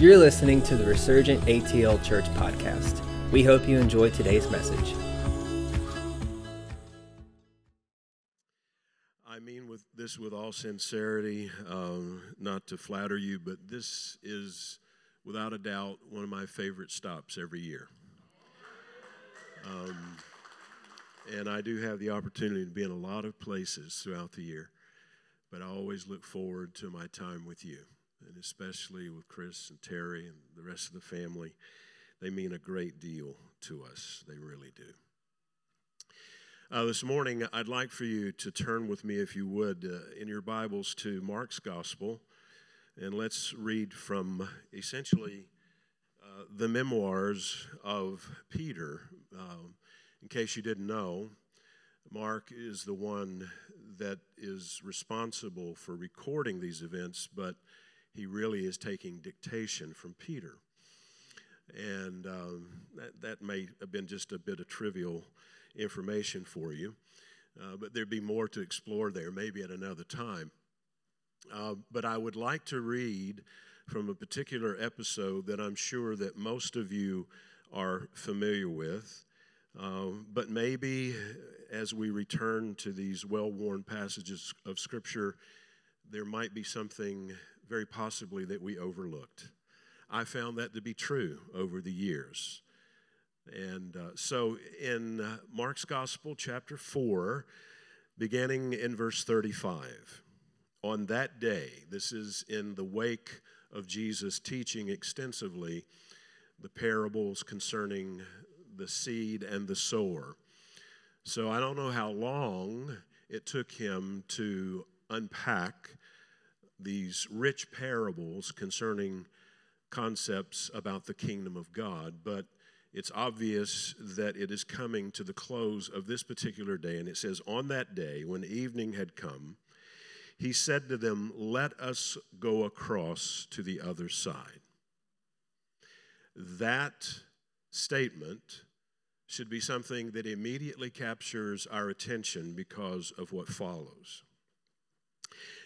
You're listening to the Resurgent ATL Church podcast. We hope you enjoy today's message. I mean with this with all sincerity, um, not to flatter you, but this is without a doubt one of my favorite stops every year. Um, and I do have the opportunity to be in a lot of places throughout the year, but I always look forward to my time with you, and especially with Chris and Terry and the rest of the family. They mean a great deal to us, they really do. Uh, this morning, I'd like for you to turn with me, if you would, uh, in your Bibles to Mark's Gospel, and let's read from essentially uh, the memoirs of Peter. Um, in case you didn't know, Mark is the one that is responsible for recording these events, but he really is taking dictation from Peter. And um, that, that may have been just a bit of trivial information for you, uh, but there'd be more to explore there, maybe at another time. Uh, but I would like to read from a particular episode that I'm sure that most of you are familiar with. Um, but maybe as we return to these well worn passages of Scripture, there might be something very possibly that we overlooked. I found that to be true over the years. And uh, so in uh, Mark's Gospel, chapter 4, beginning in verse 35, on that day, this is in the wake of Jesus teaching extensively the parables concerning the seed and the sower. So I don't know how long it took him to unpack these rich parables concerning concepts about the kingdom of God, but it's obvious that it is coming to the close of this particular day. And it says, On that day, when evening had come, he said to them, Let us go across to the other side. That statement should be something that immediately captures our attention because of what follows.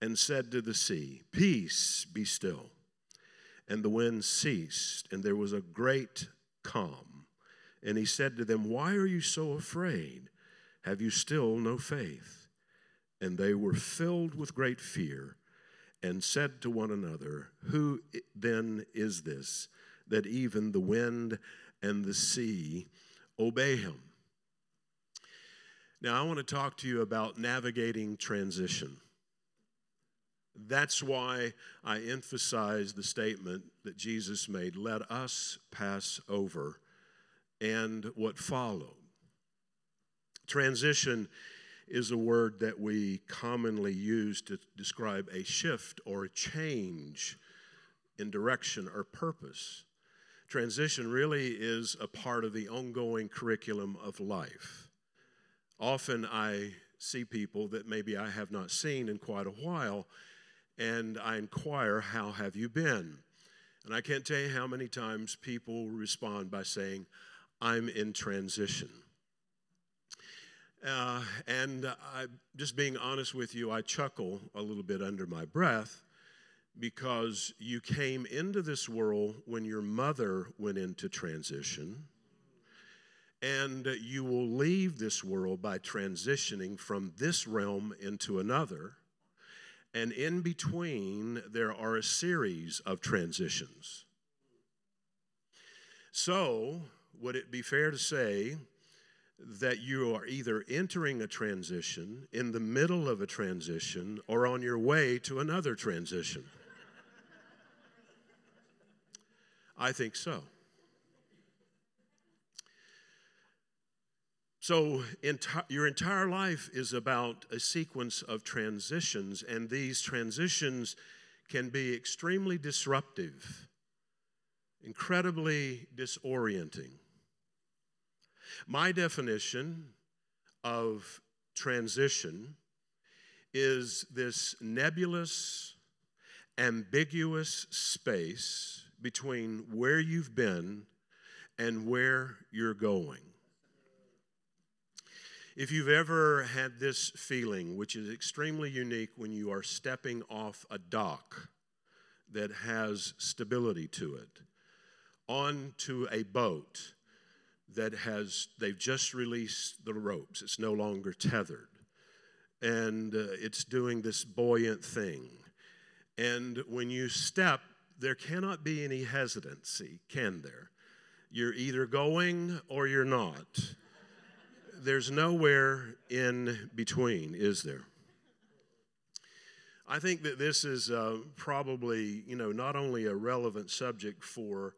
and said to the sea, Peace, be still. And the wind ceased, and there was a great calm. And he said to them, Why are you so afraid? Have you still no faith? And they were filled with great fear and said to one another, Who then is this that even the wind and the sea obey him? Now, I want to talk to you about navigating transition. That's why I emphasize the statement that Jesus made let us pass over and what followed. Transition is a word that we commonly use to describe a shift or a change in direction or purpose. Transition really is a part of the ongoing curriculum of life. Often I see people that maybe I have not seen in quite a while and I inquire, How have you been? And I can't tell you how many times people respond by saying, I'm in transition. Uh, and I, just being honest with you, I chuckle a little bit under my breath because you came into this world when your mother went into transition, and you will leave this world by transitioning from this realm into another. And in between, there are a series of transitions. So, would it be fair to say that you are either entering a transition, in the middle of a transition, or on your way to another transition? I think so. So, enti- your entire life is about a sequence of transitions, and these transitions can be extremely disruptive. incredibly disorienting. My definition of transition is this nebulous, ambiguous space between where you've been and where you're going. If you've ever had this feeling, which is extremely unique when you are stepping off a dock that has stability to it, onto a boat that has, they've just released the ropes, it's no longer tethered, and uh, it's doing this buoyant thing. And when you step, there cannot be any hesitancy, can there? You're either going or you're not. There's nowhere in between, is there? I think that this is uh, probably, you know, not only a relevant subject for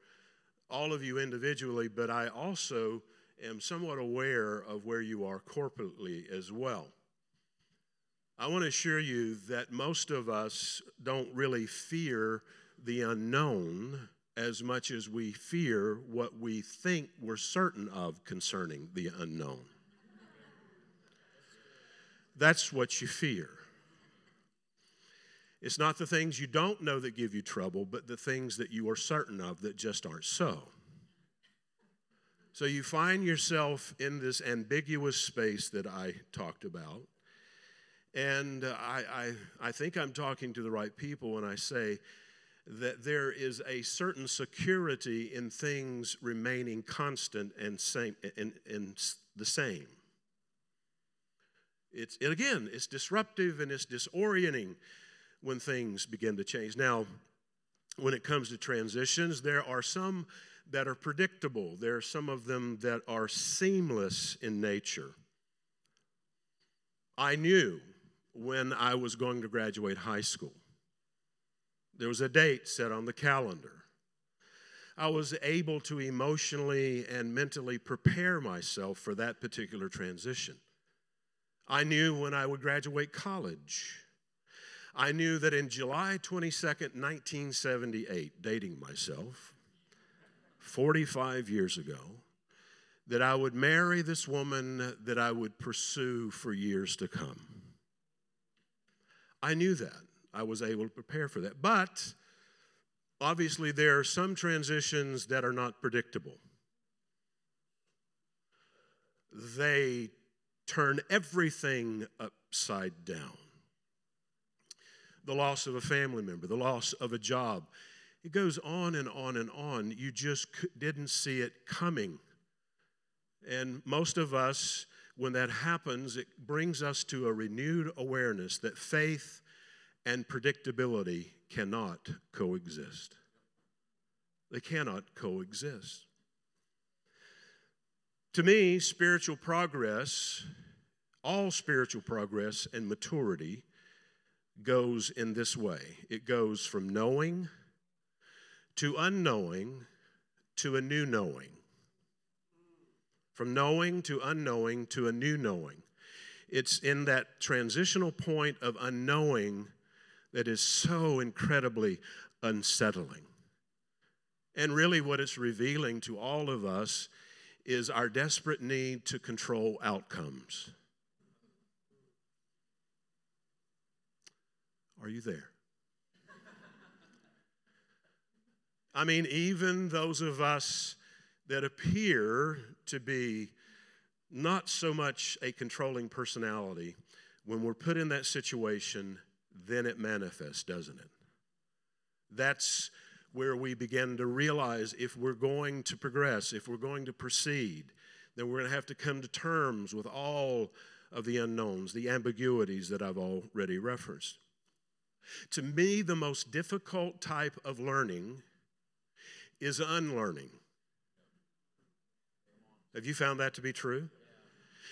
all of you individually, but I also am somewhat aware of where you are corporately as well. I want to assure you that most of us don't really fear the unknown as much as we fear what we think we're certain of concerning the unknown. That's what you fear. It's not the things you don't know that give you trouble, but the things that you are certain of that just aren't so. So you find yourself in this ambiguous space that I talked about. And I, I, I think I'm talking to the right people when I say that there is a certain security in things remaining constant and, same, and, and the same. It's, it, again, it's disruptive and it's disorienting when things begin to change. Now, when it comes to transitions, there are some that are predictable, there are some of them that are seamless in nature. I knew when I was going to graduate high school, there was a date set on the calendar. I was able to emotionally and mentally prepare myself for that particular transition. I knew when I would graduate college. I knew that in July 22nd, 1978, dating myself, 45 years ago, that I would marry this woman that I would pursue for years to come. I knew that. I was able to prepare for that. But obviously, there are some transitions that are not predictable. They turn everything upside down the loss of a family member, the loss of a job. It goes on and on and on. You just didn't see it coming. And most of us, when that happens, it brings us to a renewed awareness that faith and predictability cannot coexist. They cannot coexist. To me, spiritual progress, all spiritual progress and maturity, goes in this way it goes from knowing to unknowing to a new knowing. From knowing to unknowing to a new knowing. It's in that transitional point of unknowing that is so incredibly unsettling. And really, what it's revealing to all of us is our desperate need to control outcomes. Are you there? I mean, even those of us that appear to be not so much a controlling personality, when we're put in that situation, then it manifests, doesn't it? That's where we begin to realize if we're going to progress, if we're going to proceed, then we're going to have to come to terms with all of the unknowns, the ambiguities that I've already referenced. To me, the most difficult type of learning is unlearning. Have you found that to be true?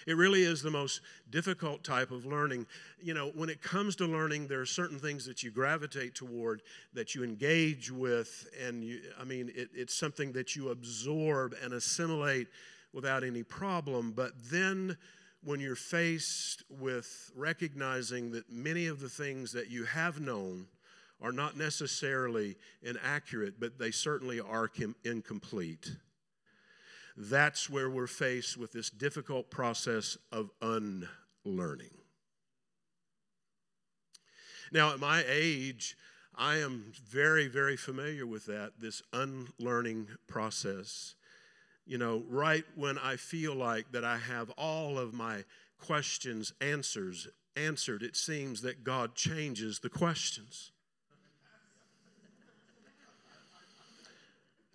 It really is the most difficult type of learning. You know, when it comes to learning, there are certain things that you gravitate toward, that you engage with, and you, I mean, it, it's something that you absorb and assimilate without any problem. But then when you're faced with recognizing that many of the things that you have known are not necessarily inaccurate, but they certainly are incomplete. That's where we're faced with this difficult process of unlearning. Now, at my age, I am very, very familiar with that, this unlearning process. You know, right when I feel like that I have all of my questions answers answered, it seems that God changes the questions.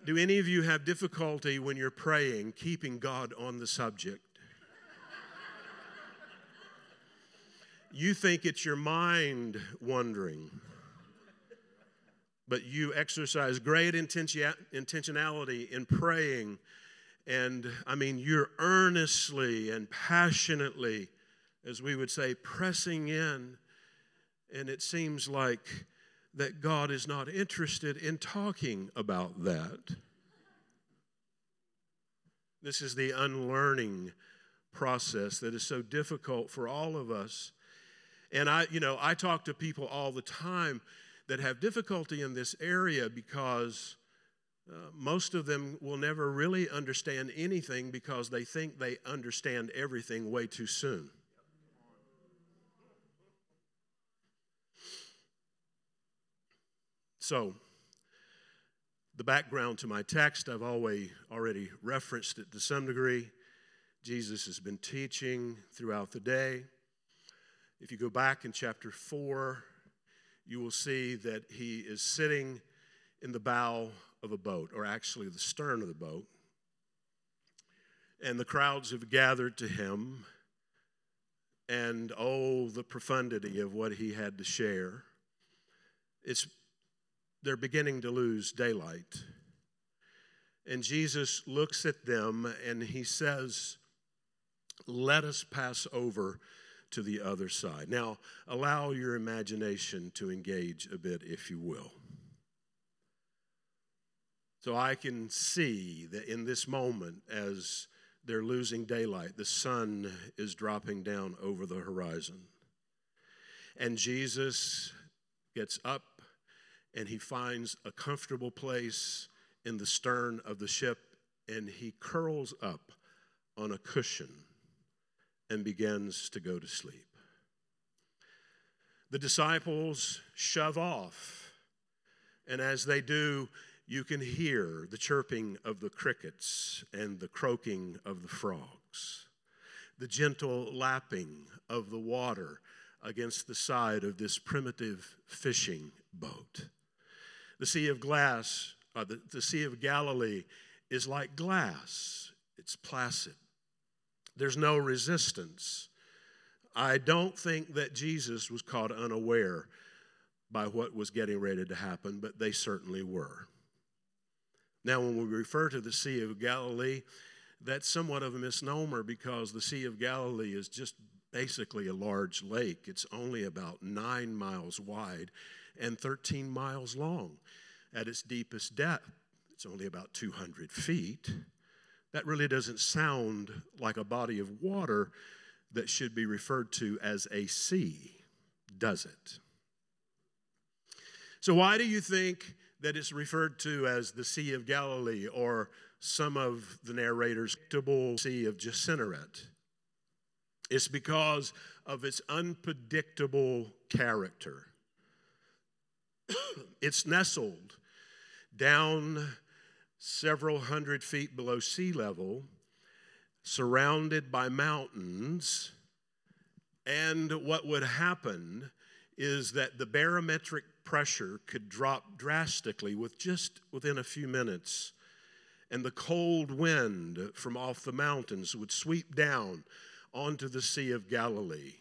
Do any of you have difficulty when you're praying keeping God on the subject? You think it's your mind wandering, but you exercise great intentionality in praying. And I mean, you're earnestly and passionately, as we would say, pressing in. And it seems like that God is not interested in talking about that. This is the unlearning process that is so difficult for all of us. And I, you know, I talk to people all the time that have difficulty in this area because uh, most of them will never really understand anything because they think they understand everything way too soon. So, the background to my text, I've always already referenced it to some degree. Jesus has been teaching throughout the day. If you go back in chapter 4, you will see that he is sitting in the bow of a boat, or actually the stern of the boat. And the crowds have gathered to him. And oh, the profundity of what he had to share. It's they're beginning to lose daylight. And Jesus looks at them and he says, Let us pass over to the other side. Now, allow your imagination to engage a bit, if you will. So I can see that in this moment, as they're losing daylight, the sun is dropping down over the horizon. And Jesus gets up and he finds a comfortable place in the stern of the ship and he curls up on a cushion and begins to go to sleep. The disciples shove off, and as they do, you can hear the chirping of the crickets and the croaking of the frogs, the gentle lapping of the water against the side of this primitive fishing boat. The Sea of Glass, uh, the, the Sea of Galilee, is like glass, it's placid. There's no resistance. I don't think that Jesus was caught unaware by what was getting ready to happen, but they certainly were. Now, when we refer to the Sea of Galilee, that's somewhat of a misnomer because the Sea of Galilee is just basically a large lake. It's only about nine miles wide and 13 miles long. At its deepest depth, it's only about 200 feet. That really doesn't sound like a body of water that should be referred to as a sea, does it? So, why do you think that it's referred to as the Sea of Galilee or some of the narrators, the Sea of Gennesaret? It's because of its unpredictable character. it's nestled down several hundred feet below sea level, surrounded by mountains. And what would happen is that the barometric pressure could drop drastically with just within a few minutes. And the cold wind from off the mountains would sweep down onto the Sea of Galilee,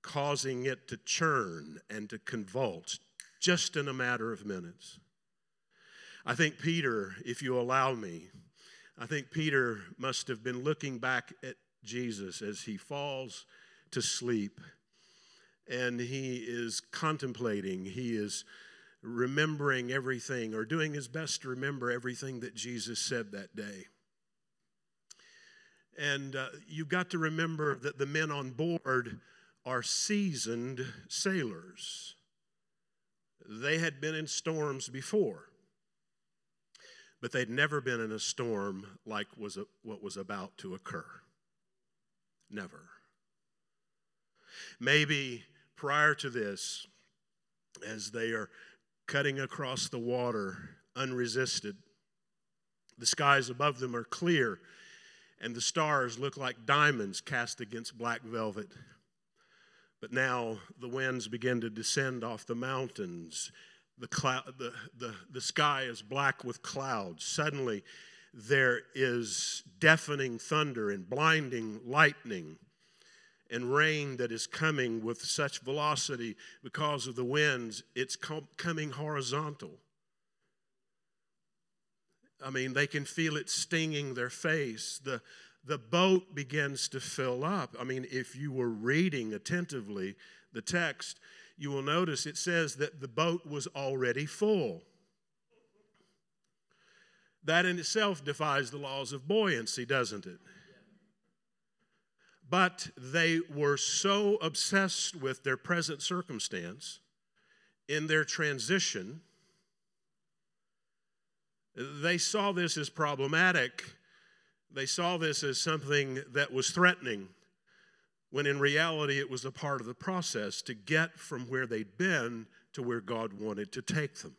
causing it to churn and to convulse just in a matter of minutes. I think Peter, if you allow me, I think Peter must have been looking back at Jesus as he falls to sleep and he is contemplating, he is remembering everything or doing his best to remember everything that Jesus said that day. And uh, you've got to remember that the men on board are seasoned sailors. They had been in storms before, but they'd never been in a storm like was a, what was about to occur. Never. Maybe prior to this, as they are cutting across the water unresisted, the skies above them are clear, and the stars look like diamonds cast against black velvet. But now the winds begin to descend off the mountains. The, cloud, the, the, the sky is black with clouds. Suddenly, there is deafening thunder and blinding lightning and rain that is coming with such velocity because of the winds, it's coming horizontal. I mean, they can feel it stinging their face. The, the boat begins to fill up. I mean, if you were reading attentively the text, you will notice it says that the boat was already full. That in itself defies the laws of buoyancy, doesn't it? But they were so obsessed with their present circumstance in their transition, they saw this as problematic they saw this as something that was threatening, when in reality it was a part of the process to get from where they'd been to where God wanted to take them.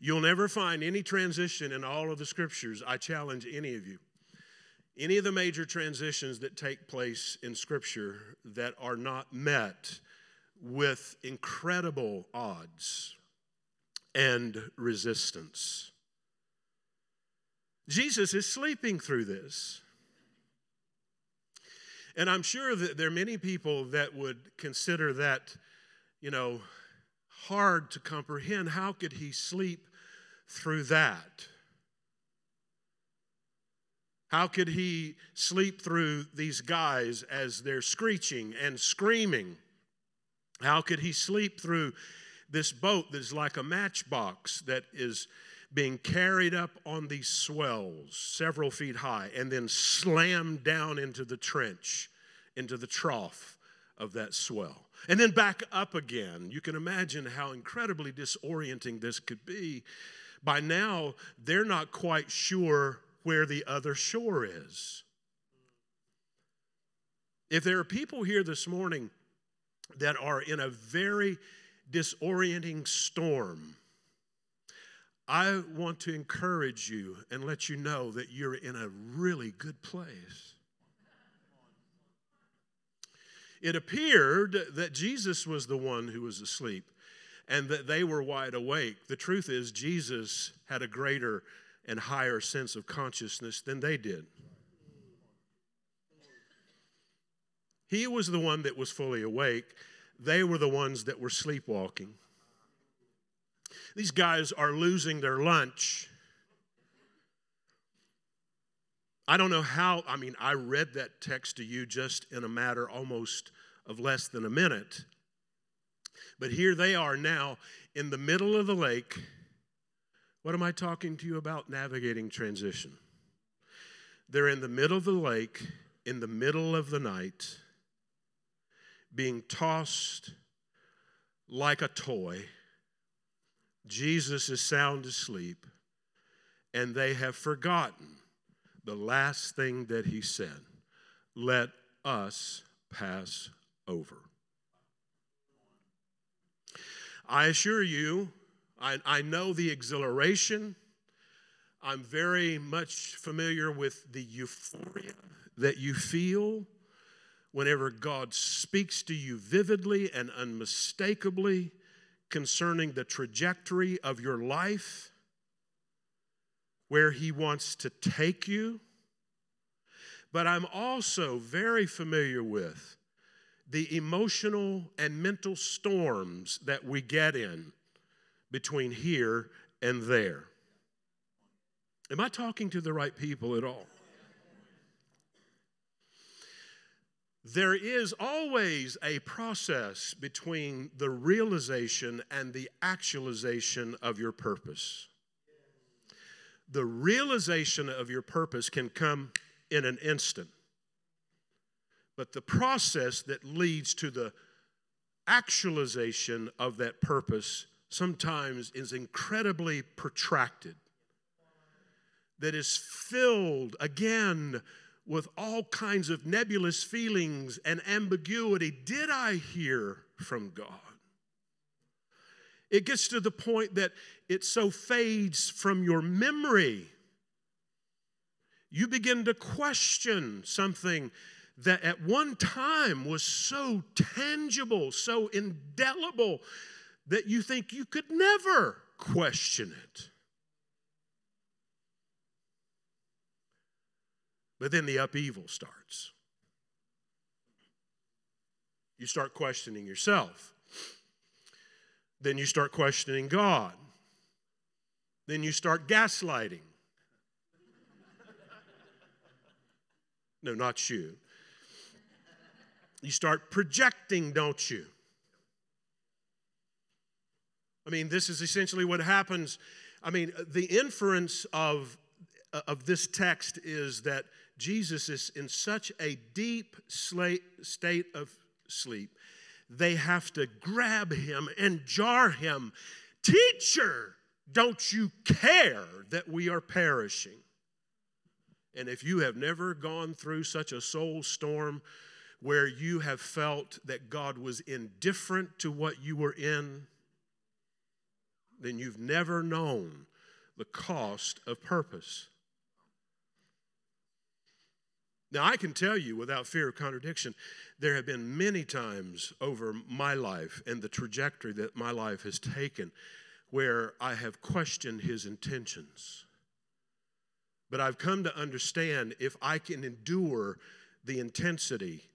You'll never find any transition in all of the scriptures. I challenge any of you. Any of the major transitions that take place in scripture that are not met with incredible odds and resistance. Jesus is sleeping through this. And I'm sure that there are many people that would consider that, you know, hard to comprehend. How could he sleep through that? How could he sleep through these guys as they're screeching and screaming? How could he sleep through this boat that's like a matchbox that is being carried up on these swells several feet high and then slammed down into the trench, into the trough of that swell. And then back up again. You can imagine how incredibly disorienting this could be. By now, they're not quite sure where the other shore is. If there are people here this morning that are in a very disorienting storm, I want to encourage you and let you know that you're in a really good place. It appeared that Jesus was the one who was asleep and that they were wide awake. The truth is, Jesus had a greater and higher sense of consciousness than they did. He was the one that was fully awake, they were the ones that were sleepwalking. These guys are losing their lunch. I don't know how, I mean, I read that text to you just in a matter almost of less than a minute. But here they are now in the middle of the lake. What am I talking to you about? Navigating transition. They're in the middle of the lake, in the middle of the night, being tossed like a toy Jesus is sound asleep, and they have forgotten the last thing that he said let us pass over. I assure you, I, I know the exhilaration. I'm very much familiar with the euphoria that you feel whenever God speaks to you vividly and unmistakably concerning the trajectory of your life, where He wants to take you. But I'm also very familiar with the emotional and mental storms that we get in between here and there. Am I talking to the right people at all? There is always a process between the realization and the actualization of your purpose. The realization of your purpose can come in an instant, but the process that leads to the actualization of that purpose sometimes is incredibly protracted, that is filled again with all kinds of nebulous feelings and ambiguity. Did I hear from God? It gets to the point that it so fades from your memory. You begin to question something that at one time was so tangible, so indelible, that you think you could never question it. But then the upheaval starts. You start questioning yourself. Then you start questioning God. Then you start gaslighting. No, not you. You start projecting, don't you? I mean, this is essentially what happens. I mean, the inference of, of this text is that Jesus is in such a deep state of sleep, they have to grab him and jar him. Teacher, don't you care that we are perishing? And if you have never gone through such a soul storm where you have felt that God was indifferent to what you were in, then you've never known the cost of purpose. Now, I can tell you without fear of contradiction, there have been many times over my life and the trajectory that my life has taken where I have questioned his intentions. But I've come to understand if I can endure the intensity,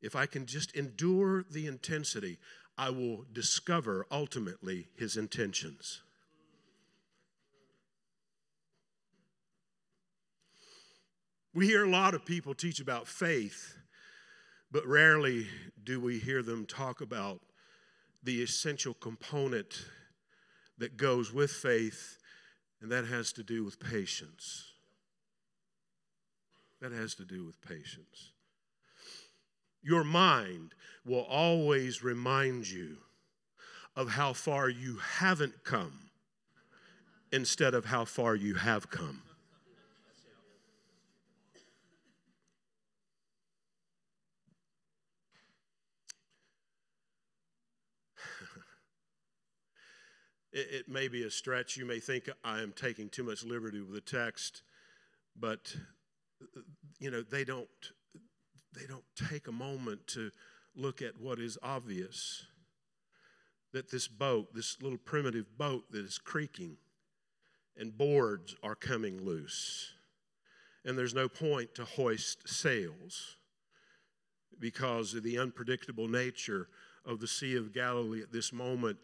if I can just endure the intensity, I will discover ultimately his intentions. We hear a lot of people teach about faith, but rarely do we hear them talk about the essential component that goes with faith, and that has to do with patience. That has to do with patience. Your mind will always remind you of how far you haven't come instead of how far you have come. It, it, may be a stretch. You may think I am taking too much liberty with the text, but you know they don't they don't take a moment to look at what is obvious that this boat, this little primitive boat that is creaking, and boards are coming loose. And there's no point to hoist sails because of the unpredictable nature of the Sea of Galilee at this moment.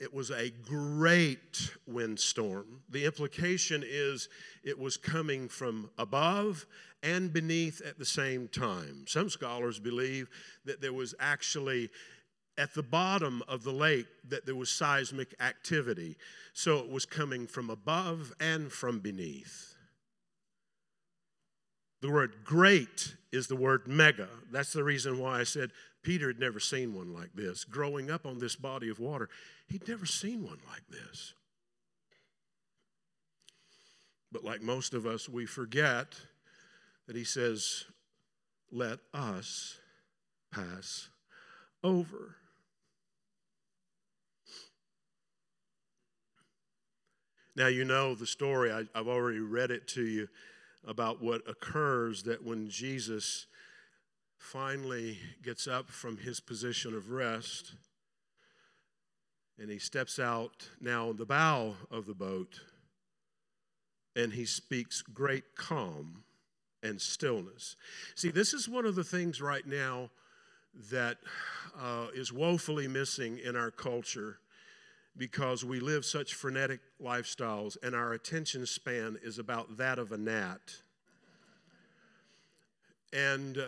It was a great windstorm. The implication is it was coming from above and beneath at the same time. Some scholars believe that there was actually at the bottom of the lake that there was seismic activity. So it was coming from above and from beneath. The word great is the word mega. That's the reason why I said Peter had never seen one like this. Growing up on this body of water, he'd never seen one like this. But like most of us, we forget that he says, Let us pass over. Now, you know the story. I, have already read it to you about what occurs that when Jesus finally gets up from his position of rest and he steps out now on the bow of the boat and he speaks great calm and stillness. See, this is one of the things right now that uh, is woefully missing in our culture because we live such frenetic lifestyles and our attention span is about that of a gnat. And uh,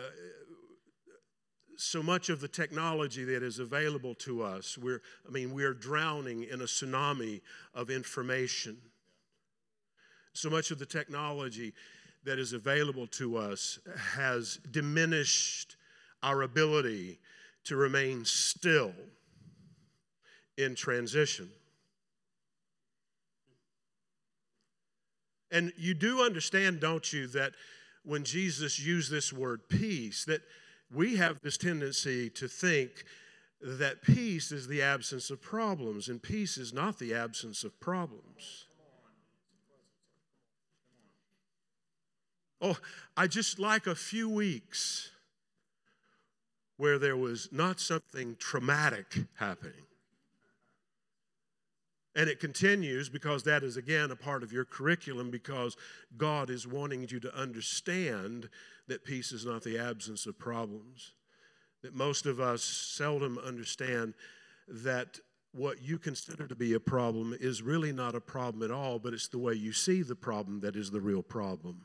so much of the technology that is available to us, we're, I mean, we're drowning in a tsunami of information. So much of the technology that is available to us has diminished our ability to remain still in transition. And you do understand, don't you, that when Jesus used this word peace, that we have this tendency to think that peace is the absence of problems, and peace is not the absence of problems. Oh, I just like a few weeks where there was not something traumatic happening. And it continues because that is, again, a part of your curriculum because God is wanting you to understand that peace is not the absence of problems. That most of us seldom understand that what you consider to be a problem is really not a problem at all, but it's the way you see the problem that is the real problem.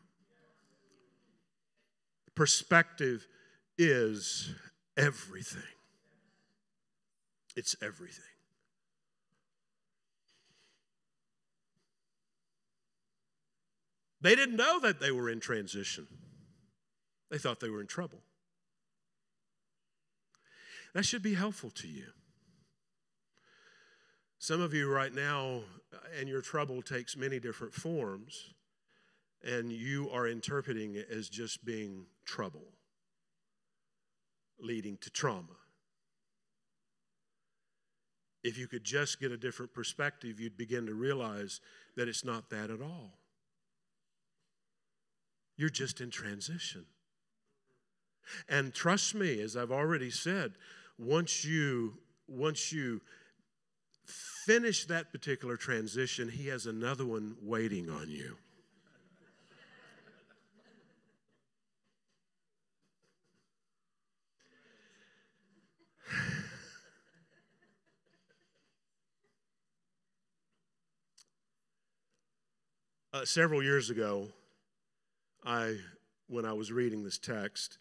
Perspective is everything. It's everything. They didn't know that they were in transition, they thought they were in trouble. That should be helpful to you. Some of you right now, uh, and your trouble takes many different forms, and you are interpreting it as just being trouble, leading to trauma. If you could just get a different perspective, you'd begin to realize that it's not that at all. You're just in transition. And trust me, as I've already said, once you once you finish that particular transition, he has another one waiting on you. Uh, several years ago, I, when I was reading this text,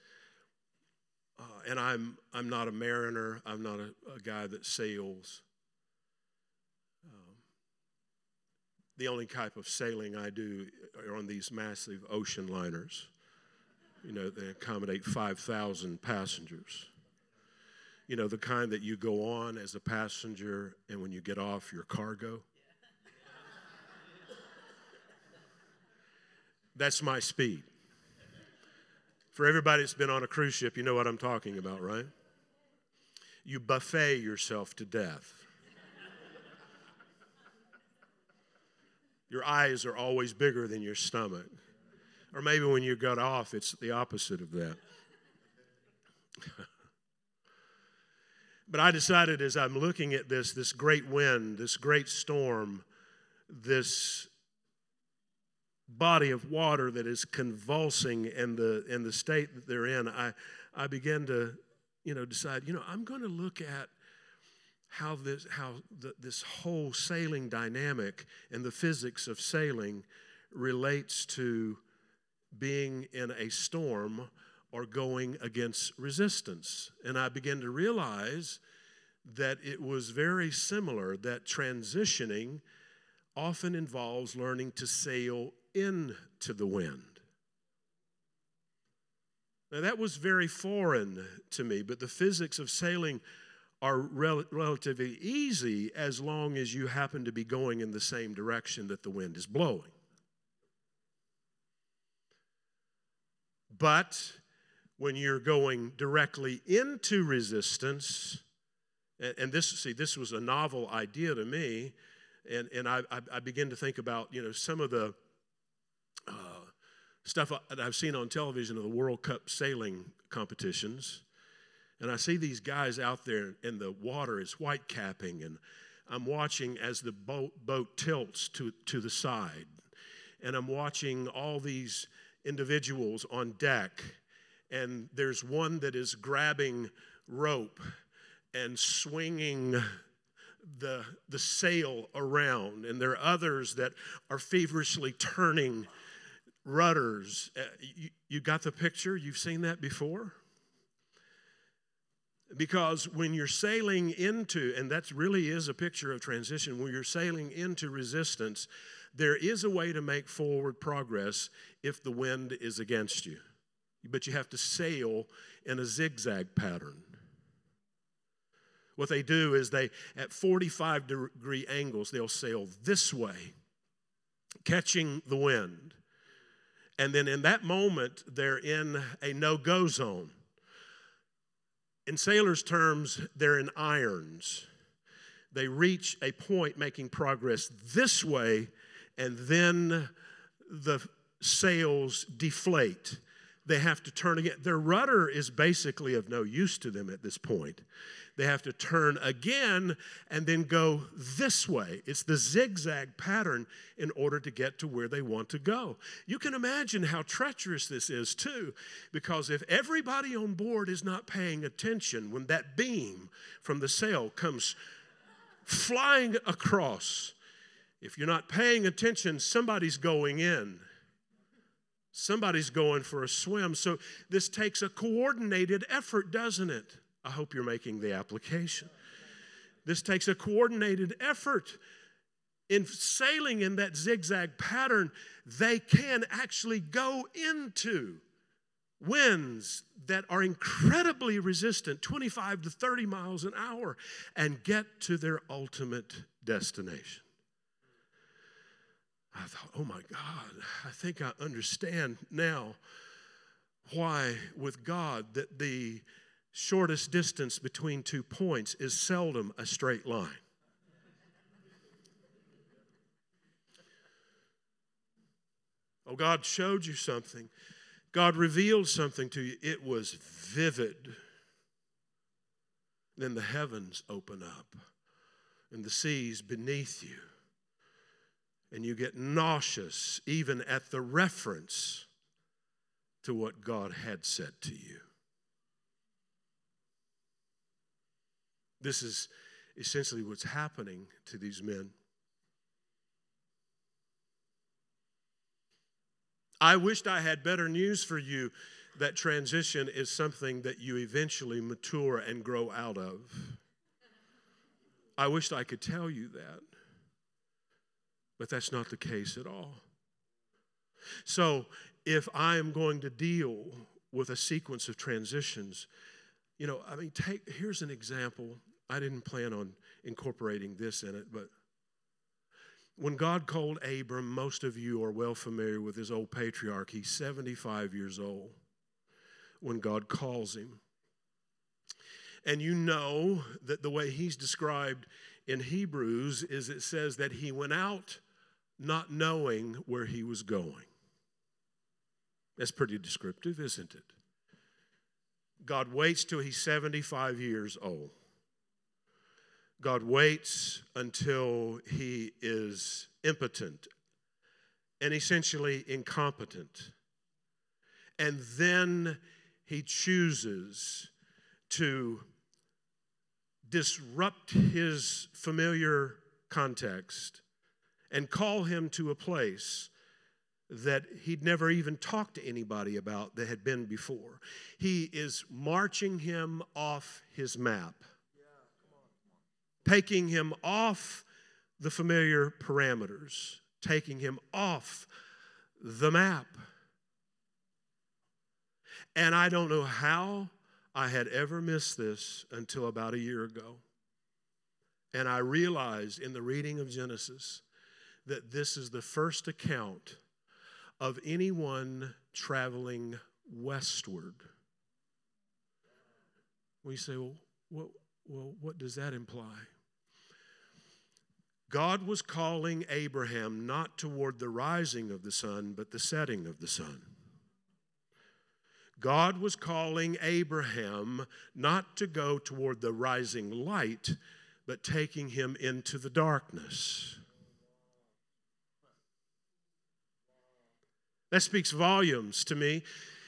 uh, and I'm, I'm not a mariner, I'm not a, a guy that sails. Um, the only type of sailing I do are on these massive ocean liners. You know, they accommodate 5,000 passengers. You know, the kind that you go on as a passenger, and when you get off, your cargo. That's my speed. For everybody that's been on a cruise ship, you know what I'm talking about, right? You buffet yourself to death. Your eyes are always bigger than your stomach. Or maybe when you got off, it's the opposite of that. but I decided as I'm looking at this, this great wind, this great storm, this body of water that is convulsing and the in the state that they're in, I I began to, you know, decide, you know, I'm going to look at how this how the, this whole sailing dynamic and the physics of sailing relates to being in a storm or going against resistance. And I began to realize that it was very similar that transitioning often involves learning to sail into the wind. Now, that was very foreign to me, but the physics of sailing are rel- relatively easy as long as you happen to be going in the same direction that the wind is blowing. But when you're going directly into resistance, and, and this, see, this was a novel idea to me, and, and I, I, I begin to think about, you know, some of the stuff that I've seen on television of the World Cup sailing competitions. And I see these guys out there, in the water it's white capping, and I'm watching as the boat, boat tilts to, to the side. And I'm watching all these individuals on deck, and there's one that is grabbing rope and swinging the, the sail around, and there are others that are feverishly turning rudders. Uh, you, you got the picture? You've seen that before? Because when you're sailing into, and that really is a picture of transition, when you're sailing into resistance, there is a way to make forward progress if the wind is against you. But you have to sail in a zigzag pattern. What they do is they, at 45 degree angles, they'll sail this way, catching the wind. And then in that moment, they're in a no go zone. In sailors' terms, they're in irons. They reach a point making progress this way, and then the sails deflate. They have to turn again. Their rudder is basically of no use to them at this point. They have to turn again and then go this way. It's the zigzag pattern in order to get to where they want to go. You can imagine how treacherous this is, too, because if everybody on board is not paying attention when that beam from the sail comes flying across, if you're not paying attention, somebody's going in. Somebody's going for a swim. So this takes a coordinated effort, doesn't it? I hope you're making the application. This takes a coordinated effort. In sailing in that zigzag pattern, they can actually go into winds that are incredibly resistant, 25 to 30 miles an hour, and get to their ultimate destination. I thought, oh my God, I think I understand now why, with God, that the shortest distance between two points is seldom a straight line. Oh, God showed you something. God revealed something to you. It was vivid. Then the heavens open up and the seas beneath you. And you get nauseous even at the reference to what God had said to you. This is essentially what's happening to these men. I wished I had better news for you that transition is something that you eventually mature and grow out of. I wished I could tell you that, but that's not the case at all. So, if I am going to deal with a sequence of transitions, you know, I mean, take here's an example. I didn't plan on incorporating this in it, but when God called Abram, most of you are well familiar with his old patriarch. He's 75 years old when God calls him. And you know that the way he's described in Hebrews is it says that he went out not knowing where he was going. That's pretty descriptive, isn't it? God waits till he's 75 years old. God waits until he is impotent and essentially incompetent. And then he chooses to disrupt his familiar context and call him to a place that he'd never even talked to anybody about that had been before. He is marching him off his map taking him off the familiar parameters, taking him off the map. And I don't know how I had ever missed this until about a year ago. And I realized in the reading of Genesis that this is the first account of anyone traveling westward. We say, well, what, well, what does that imply? God was calling Abraham not toward the rising of the sun, but the setting of the sun. God was calling Abraham not to go toward the rising light, but taking him into the darkness. That speaks volumes to me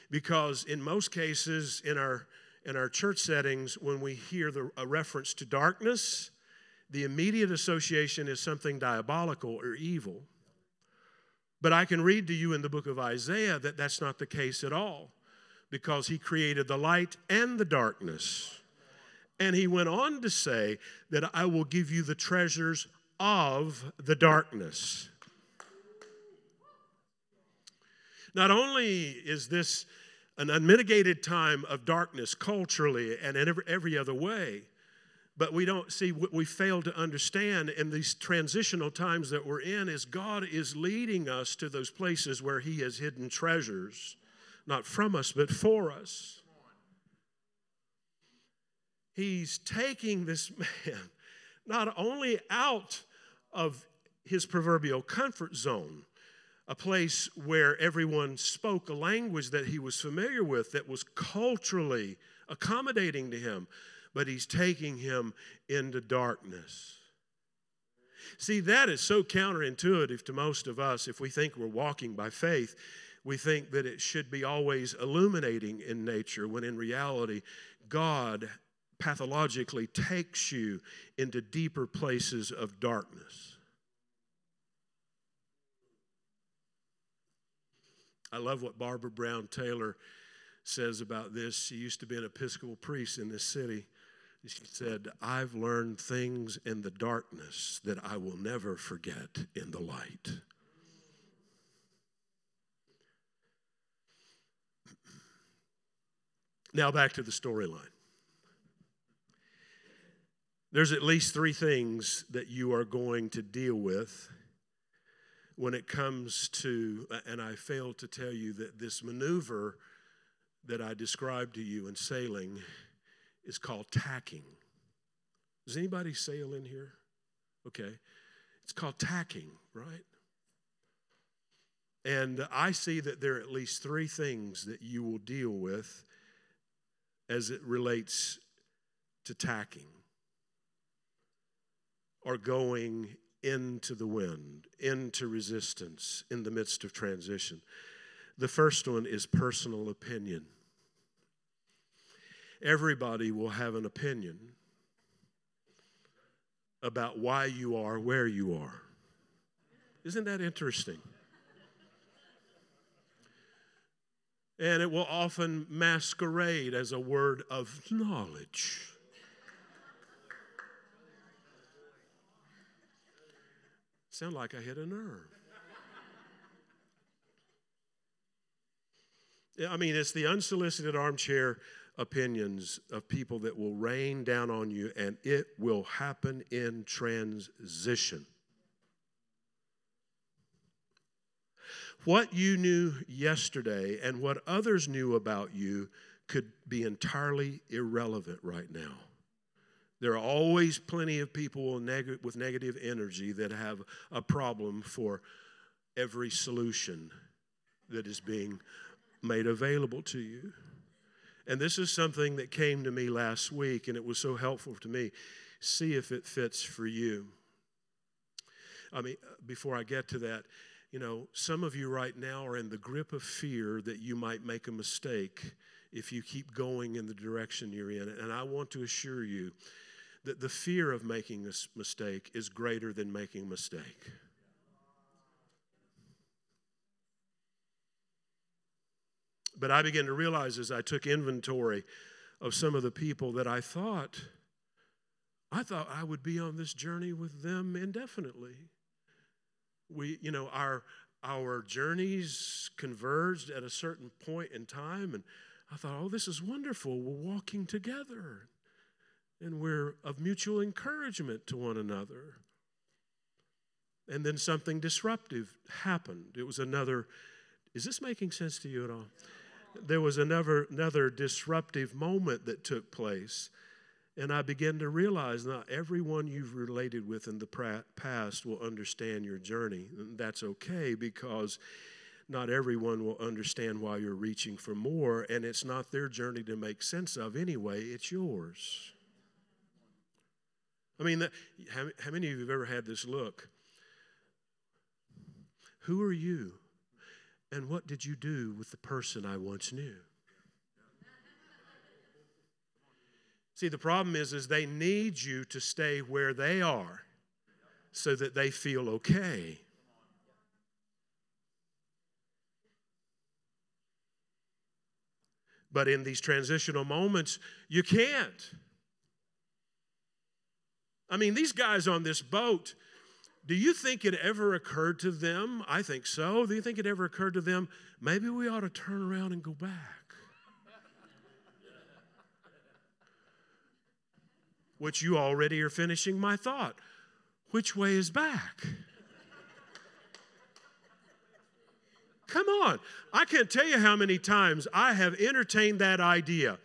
because, in most cases, in our, in our church settings, when we hear the, a reference to darkness, the immediate association is something diabolical or evil. But I can read to you in the book of Isaiah that that's not the case at all because he created the light and the darkness. And he went on to say that I will give you the treasures of the darkness. Not only is this an unmitigated time of darkness culturally and in every, other way, But we don't see what we fail to understand in these transitional times that we're in is God is leading us to those places where He has hidden treasures, not from us, but for us. He's taking this man not only out of his proverbial comfort zone, a place where everyone spoke a language that he was familiar with that was culturally accommodating to him, but he's taking him into darkness. See, that is so counterintuitive to most of us if we think we're walking by faith. We think that it should be always illuminating in nature, when in reality, God pathologically takes you into deeper places of darkness. I love what Barbara Brown Taylor says about this. She used to be an Episcopal priest in this city. She said, I've learned things in the darkness that I will never forget in the light. Now, back to the storyline. There's at least three things that you are going to deal with when it comes to, and I failed to tell you that this maneuver that I described to you in sailing is called tacking. Does anybody sail in here? Okay. It's called tacking, right? And I see that there are at least three things that you will deal with as it relates to tacking or going into the wind, into resistance in the midst of transition. The first one is personal opinion. Everybody will have an opinion about why you are where you are. Isn't that interesting? And it will often masquerade as a word of knowledge. Sound like I hit a nerve. I mean, it's the unsolicited armchair opinions of people that will rain down on you, and it will happen in transition. What you knew yesterday and what others knew about you could be entirely irrelevant right now. There are always plenty of people with negative energy that have a problem for every solution that is being made available to you. And this is something that came to me last week, and it was so helpful to me. See if it fits for you. I mean, uh, before I get to that, you know, some of you right now are in the grip of fear that you might make a mistake if you keep going in the direction you're in. And I want to assure you that the fear of making a mistake is greater than making a mistake. But I began to realize as I took inventory of some of the people that I thought, I thought I would be on this journey with them indefinitely. We, you know, our our journeys converged at a certain point in time, and I thought, oh, this is wonderful. We're walking together and we're of mutual encouragement to one another. And then something disruptive happened. It was another, is this making sense to you at all? There was another, another disruptive moment that took place. And I began to realize not everyone you've related with in the past will understand your journey. And that's okay because not everyone will understand why you're reaching for more. And it's not their journey to make sense of anyway, it's yours. I mean, how, how many of you have ever had this look? Who are you? And what did you do with the person I once knew? See, the problem is, is they need you to stay where they are so that they feel okay. But in these transitional moments, you can't. I mean, these guys on this boat, do you think it ever occurred to them? I think so. Do you think it ever occurred to them? Maybe we ought to turn around and go back. which you already are finishing my thought. Which way is back? Come on. I can't tell you how many times I have entertained that idea.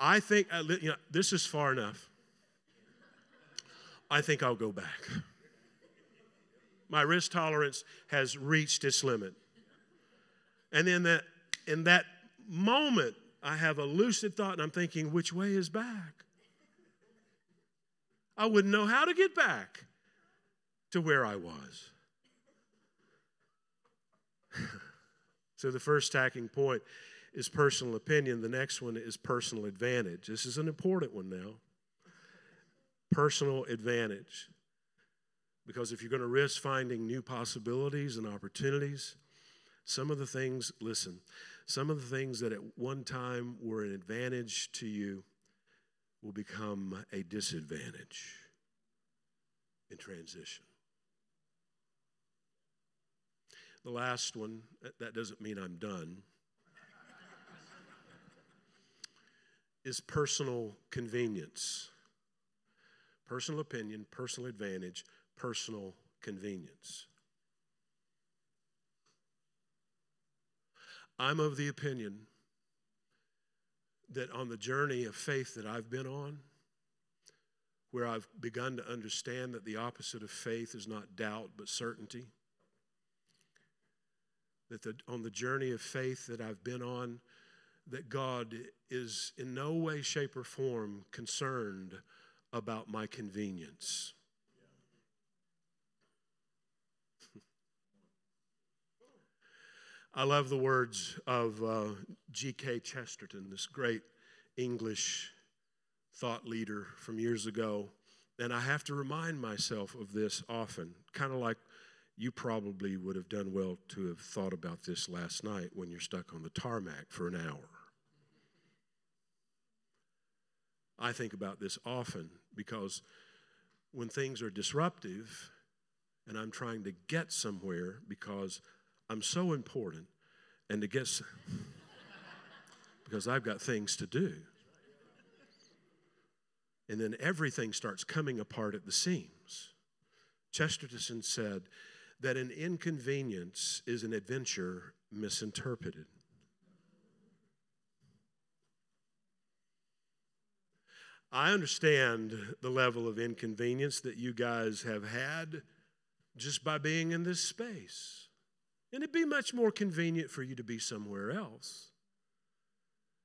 I think, uh, you know, this is far enough. I think I'll go back. My risk tolerance has reached its limit. And then that, in that moment, I have a lucid thought and I'm thinking, which way is back? I wouldn't know how to get back to where I was. so the first tacking point is personal opinion, the next one is personal advantage. This is an important one now. Personal advantage. Because if you're going to risk finding new possibilities and opportunities, some of the things, listen, some of the things that at one time were an advantage to you will become a disadvantage in transition. The last one, that doesn't mean I'm done, is personal convenience. Personal opinion, personal advantage, personal convenience. I'm of the opinion that on the journey of faith that I've been on, where I've begun to understand that the opposite of faith is not doubt but certainty, that the, on the journey of faith that I've been on, that God is in no way, shape, or form concerned about my convenience. I love the words of uh, G.K. Chesterton, this great English thought leader from years ago. And I have to remind myself of this often, kind of like you probably would have done well to have thought about this last night when you're stuck on the tarmac for an hour. I think about this often because when things are disruptive and I'm trying to get somewhere because I'm so important and to get because I've got things to do. And then everything starts coming apart at the seams. Chesterton said that an inconvenience is an adventure misinterpreted. I understand the level of inconvenience that you guys have had just by being in this space. And it'd be much more convenient for you to be somewhere else.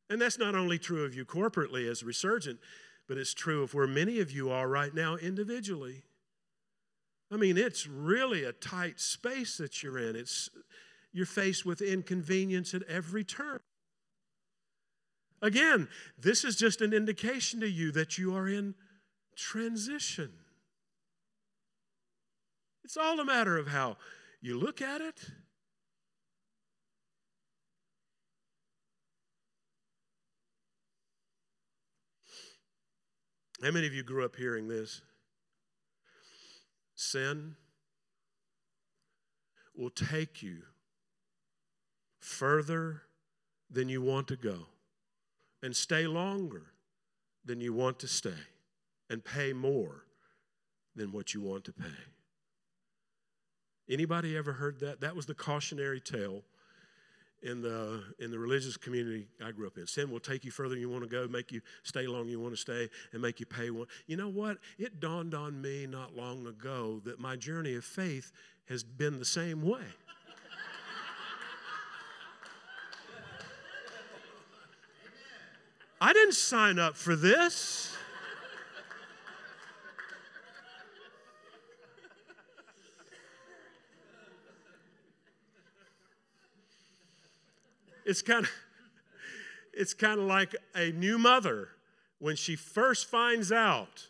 And that's not only true of you corporately as resurgent, but it's true of where many of you are right now individually. I mean, it's really a tight space that you're in. It's you're faced with inconvenience at every turn. Again, this is just an indication to you that you are in transition. It's all a matter of how you look at it How many of you grew up hearing this? Sin will take you further than you want to go and stay longer than you want to stay and pay more than what you want to pay. Anybody ever heard that? That was the cautionary tale in the in the religious community I grew up in. Sin will take you further than you want to go, make you stay longer you want to stay, and make you pay one. You know what? It dawned on me not long ago that my journey of faith has been the same way. I didn't sign up for this. It's kind of it's kind of like a new mother when she first finds out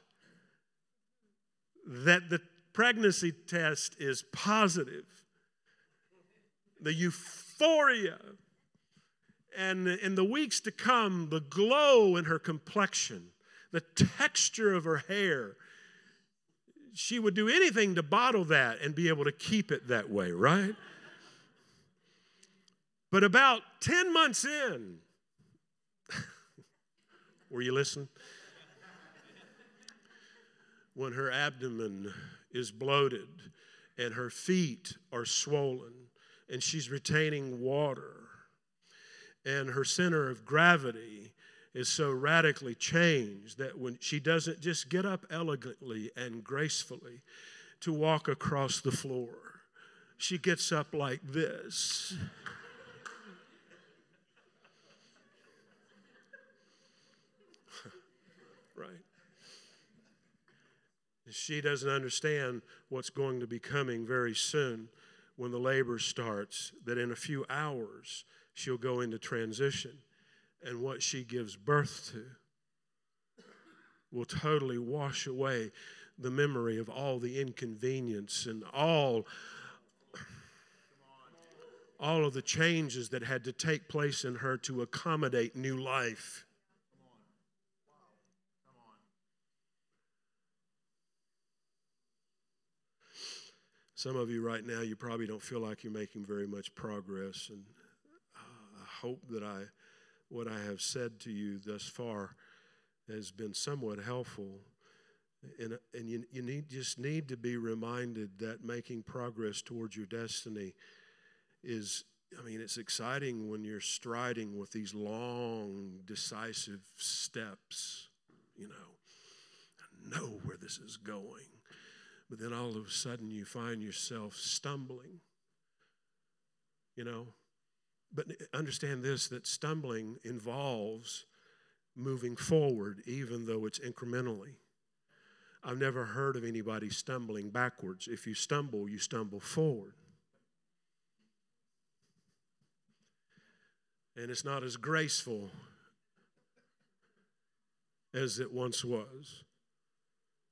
that the pregnancy test is positive. The euphoria and in the weeks to come, the glow in her complexion, the texture of her hair. She would do anything to bottle that and be able to keep it that way, right? But about 10 months in, were you listening? when her abdomen is bloated and her feet are swollen and she's retaining water and her center of gravity is so radically changed that when she doesn't just get up elegantly and gracefully to walk across the floor, she gets up like this. right? She doesn't understand what's going to be coming very soon when the labor starts, that in a few hours she'll go into transition. And what she gives birth to will totally wash away the memory of all the inconvenience and all all of the changes that had to take place in her to accommodate new life. Some of you right now, you probably don't feel like you're making very much progress. And hope that I, what I have said to you thus far has been somewhat helpful. And, and you, you need, just need to be reminded that making progress towards your destiny is, I mean, it's exciting when you're striding with these long, decisive steps, you know. I know where this is going but then all of a sudden you find yourself stumbling. You know? But understand this that stumbling involves moving forward, even though it's incrementally. I've never heard of anybody stumbling backwards. If you stumble, you stumble forward. And it's not as graceful as it once was,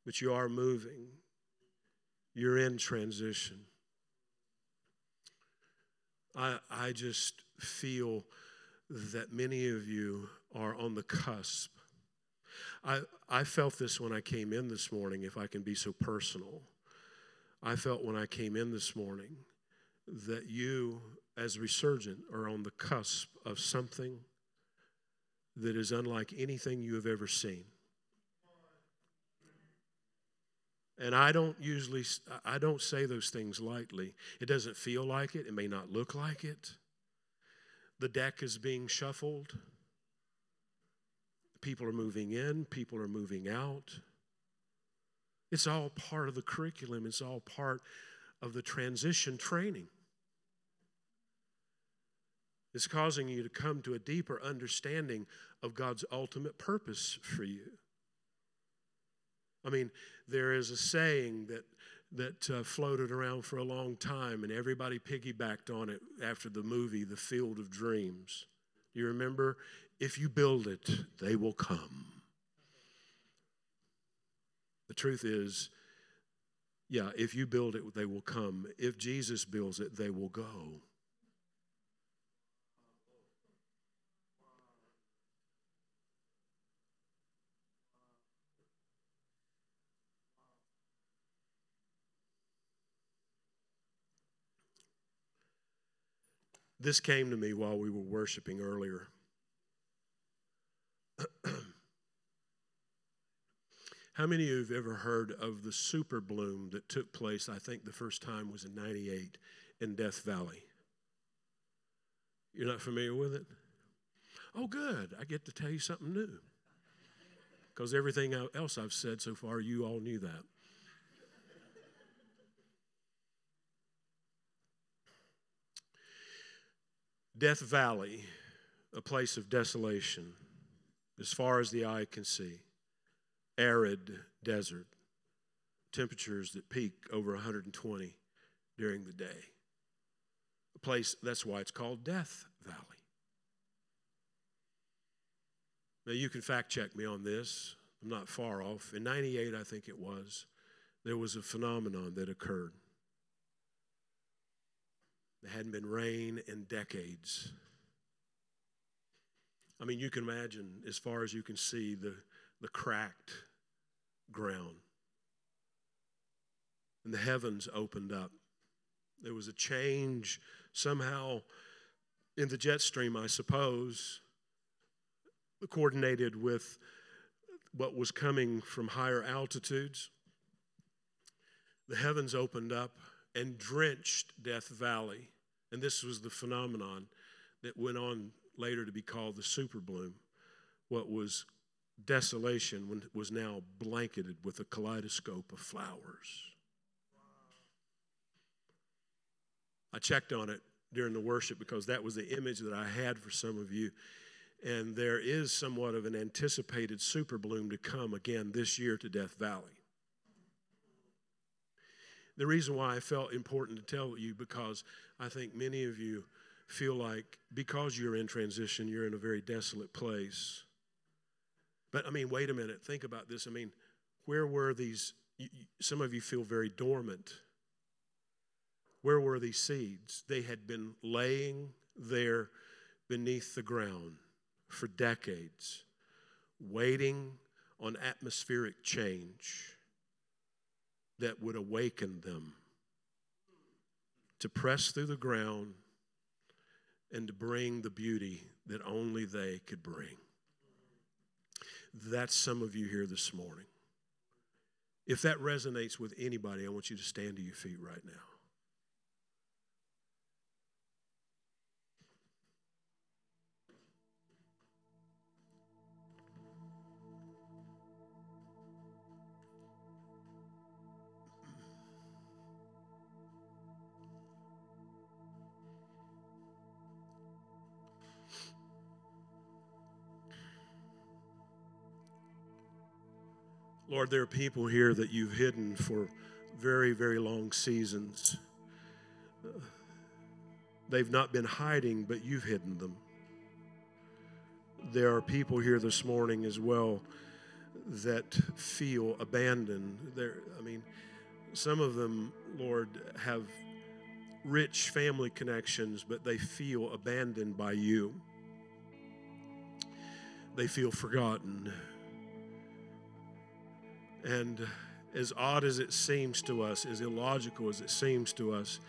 but you are moving you're in transition. I, I just feel that many of you are on the cusp. I, I felt this when I came in this morning, if I can be so personal. I felt when I came in this morning that you, as resurgent, are on the cusp of something that is unlike anything you have ever seen. And I don't usually, I don't say those things lightly. It doesn't feel like it, it may not look like it. The deck is being shuffled. People are moving in, people are moving out. It's all part of the curriculum, it's all part of the transition training. It's causing you to come to a deeper understanding of God's ultimate purpose for you. I mean, there is a saying that that uh, floated around for a long time, and everybody piggybacked on it after the movie The Field of Dreams. You remember? If you build it, they will come. The truth is, yeah, if you build it, they will come. If Jesus builds it, they will go. This came to me while we were worshiping earlier. How many of you have ever heard of the super bloom that took place? I think the first time was in 98 in Death Valley. You're not familiar with it? Oh, good. I get to tell you something new. Because everything else I've said so far, you all knew that. Death Valley, a place of desolation, as far as the eye can see, arid desert, temperatures that peak over 120 during the day. A place, that's why it's called Death Valley. Now, you can fact check me on this. I'm not far off. In 98, I think it was, there was a phenomenon that occurred. There hadn't been rain in decades. I mean, you can imagine, as far as you can see, the, the cracked ground. And the heavens opened up. There was a change somehow in the jet stream, I suppose, coordinated with what was coming from higher altitudes. the heavens opened up and drenched Death Valley. And this was the phenomenon that went on later to be called the super bloom. What was desolation was now blanketed with a kaleidoscope of flowers. I checked on it during the worship because that was the image that I had for some of you. And there is somewhat of an anticipated super bloom to come again this year to Death Valley. The reason why I felt important to tell you because I think many of you feel like because you're in transition, you're in a very desolate place. But I mean, wait a minute, think about this. I mean, where were these? Some of you feel very dormant. Where were these seeds? They had been laying there beneath the ground for decades, waiting on atmospheric change that would awaken them to press through the ground and to bring the beauty that only they could bring. That's some of you here this morning. If that resonates with anybody, I want you to stand to your feet right now. Lord, there are people here that you've hidden for very, very long seasons. They've not been hiding, but you've hidden them. There are people here this morning as well that feel abandoned. There, I mean, some of them, Lord, have rich family connections, but they feel abandoned by you. They feel forgotten. And as odd as it seems to us, as illogical as it seems to us,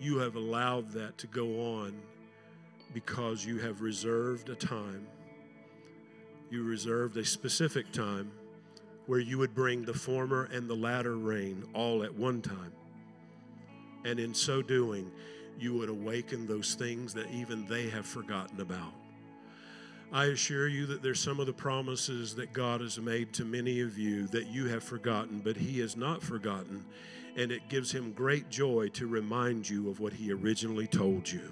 you have allowed that to go on because you have reserved a time. You reserved a specific time where you would bring the former and the latter rain all at one time. And in so doing, you would awaken those things that even they have forgotten about. I assure you that there's some of the promises that God has made to many of you that you have forgotten, but He has not forgotten. And it gives Him great joy to remind you of what He originally told you.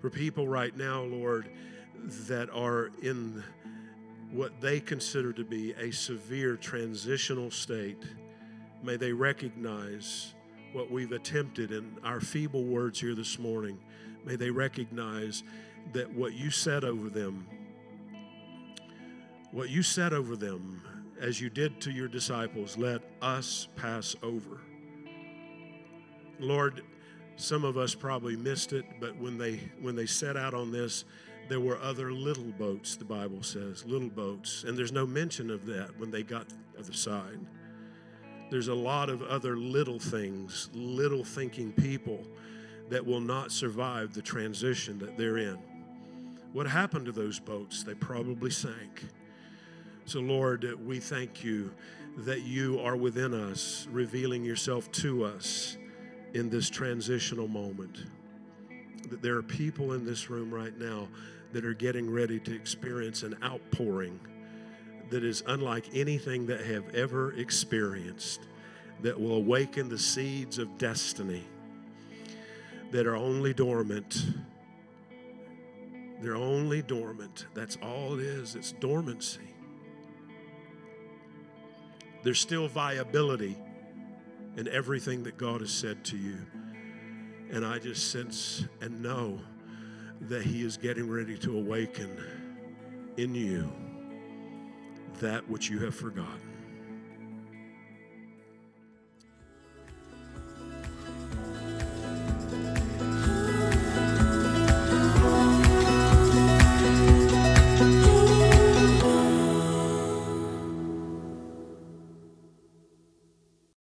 For people right now, Lord, that are in what they consider to be a severe transitional state, may they recognize what we've attempted in our feeble words here this morning. May they recognize that what you said over them, what you said over them as you did to your disciples, let us pass over. Lord, some of us probably missed it, but when they when they set out on this, there were other little boats, the Bible says, little boats. And there's no mention of that when they got to the side. There's a lot of other little things, little thinking people that will not survive the transition that they're in. What happened to those boats? They probably sank. So, Lord, we thank you that you are within us, revealing yourself to us in this transitional moment. That there are people in this room right now that are getting ready to experience an outpouring that is unlike anything that have ever experienced, that will awaken the seeds of destiny that are only dormant they're only dormant. That's all it is. It's dormancy. There's still viability in everything that God has said to you. And I just sense and know that He is getting ready to awaken in you that which you have forgotten.